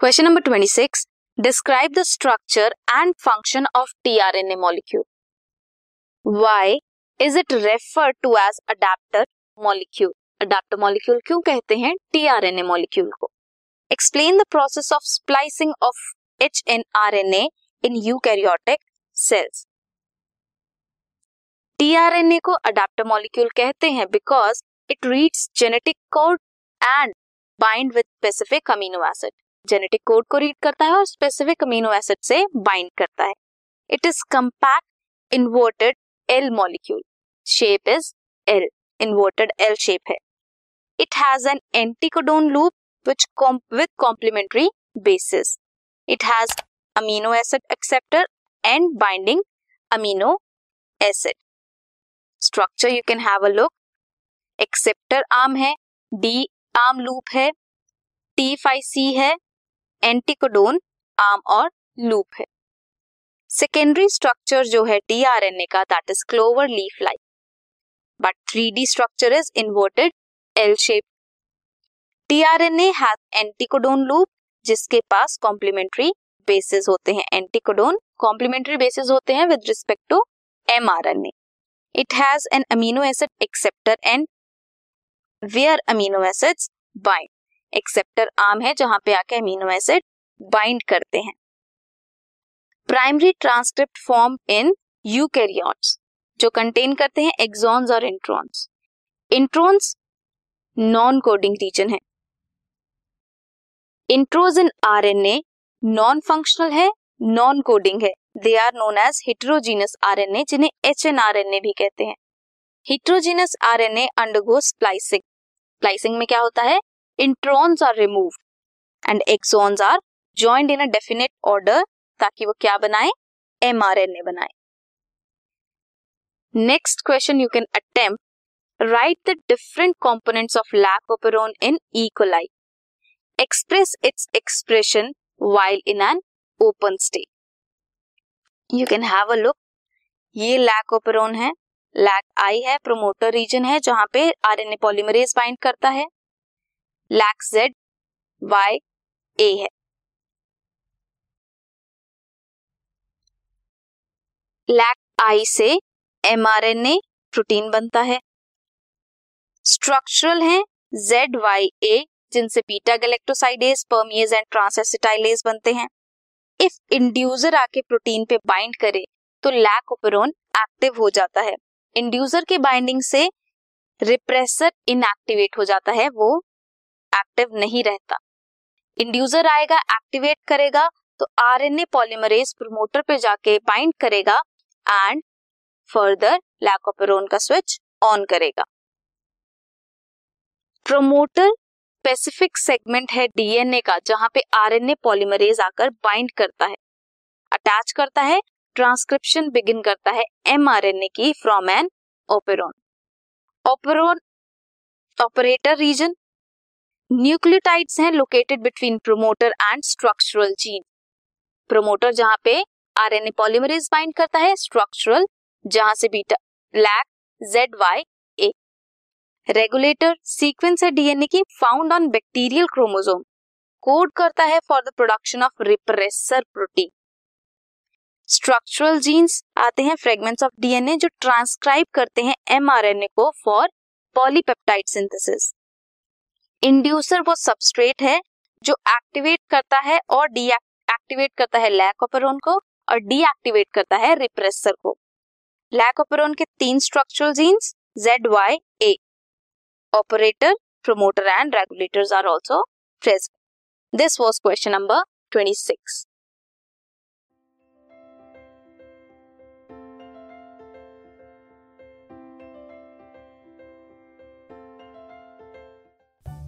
Question number 26 describe the structure and function of tRNA molecule why is it refer to as adaptor molecule adaptor molecule क्यों कहते हैं? TRNA molecule को. Explain the process of splicing of hnRNA in eukaryotic cells tRNA को adaptor molecule कहते हैं because it reads genetic code and bind with specific amino acid genetic code को read करता है और स्पेसिफिक अमीनो एसिड से bind करता है। It is compact inverted L molecule shape is L inverted L shape है। It has an anticodon loop which with complementary bases it has amino acid acceptor end binding amino acid structure you can have a look acceptor arm है D arm loop है T five C है anticodon arm और loop है। Secondary structure जो है tRNA का that is clover leaf like but three D structure is inverted L shape tRNA has anticodon loop जिसके पास कॉम्प्लीमेंट्री बेसिस होते हैं। एंटीकोडोन कॉम्प्लीमेंट्री बेसिस होते हैं with respect to mRNA it has an amino acid acceptor and where amino acids bind acceptor arm है जहाँ पे आके अमीनो एसिड बाइंड करते हैं। Primary transcript form in eukaryotes जो कंटेन करते हैं एक्सॉन्स और introns introns non coding region है introns in RNA non functional है नॉन कोडिंग है they are known as heterogeneous RNA जिन्हें एच एन भी कहते हैं। Heterogeneous RNA undergo splicing splicing में क्या होता है? Introns are remove and exons are joint in a definite order ताकि वो क्या बनाए? एमआरएनए बनाए. Next question you can attempt write the different components of lac operon in E coli express its expression while in an open state you can have a look ये lac lac operon है. Lac I है promoter region है, जहाँ पे RNA polymerase bind करता है. Lack Z Y A है। Lac I से एमआरएनए प्रोटीन बनता है। स्ट्रक्चरल है जेड वाई ए, जिनसे beta galactosidase permease and transacetylase बनते हैं। इफ़ इंड्यूसर आके प्रोटीन पे बाइंड करे तो लैक ओपेरोन एक्टिव हो जाता है। इंड्यूसर के बाइंडिंग से रिप्रेसर इनएक्टिवेट हो जाता है, वो एक्टिव नहीं रहता। इंड्यूसर आएगा, एक्टिवेट करेगा तो आरएनए पॉलीमरेज प्रोमोटर पे जाके बाइंड करेगा एंड फर्दर लैकोपेरोन का स्विच ऑन करेगा। प्रोमोटर स्पेसिफिक सेगमेंट है डीएनए का, जहाँ पे आरएनए पॉलीमरेज आकर बाइंड करता है। अटैच करता है ट्रांसक्रिप्शन बिगिन करता है एमआरएनए की from an operon operon operator region nucleotides हैं located between promoter and structural gene promoter जहाँ पे आरएनए पॉलीमरेज बाइंड करता है स्ट्रक्चरल जहाँ से beta lac Z Y A regulator sequence है डीएनए की found on bacterial chromosome code करता है for the production of repressor protein structural genes आते हैं फ्रेगमेंट्स ऑफ़ डीएनए जो ट्रांसक्राइब करते हैं एमआरएनए को फॉर पॉलीपेप्टाइड सिंथेसिस इंड्यूसर वो सबस्ट्रेट है जो एक्टिवेट करता है और डीएक्टिवेट करता है लैक लैकोपेरोन को और डीएक्टिवेट करता है रिप्रेसर को लैक ऑपरोन के तीन structural genes Z Y A operator promoter and regulators are also this was question number twenty 26.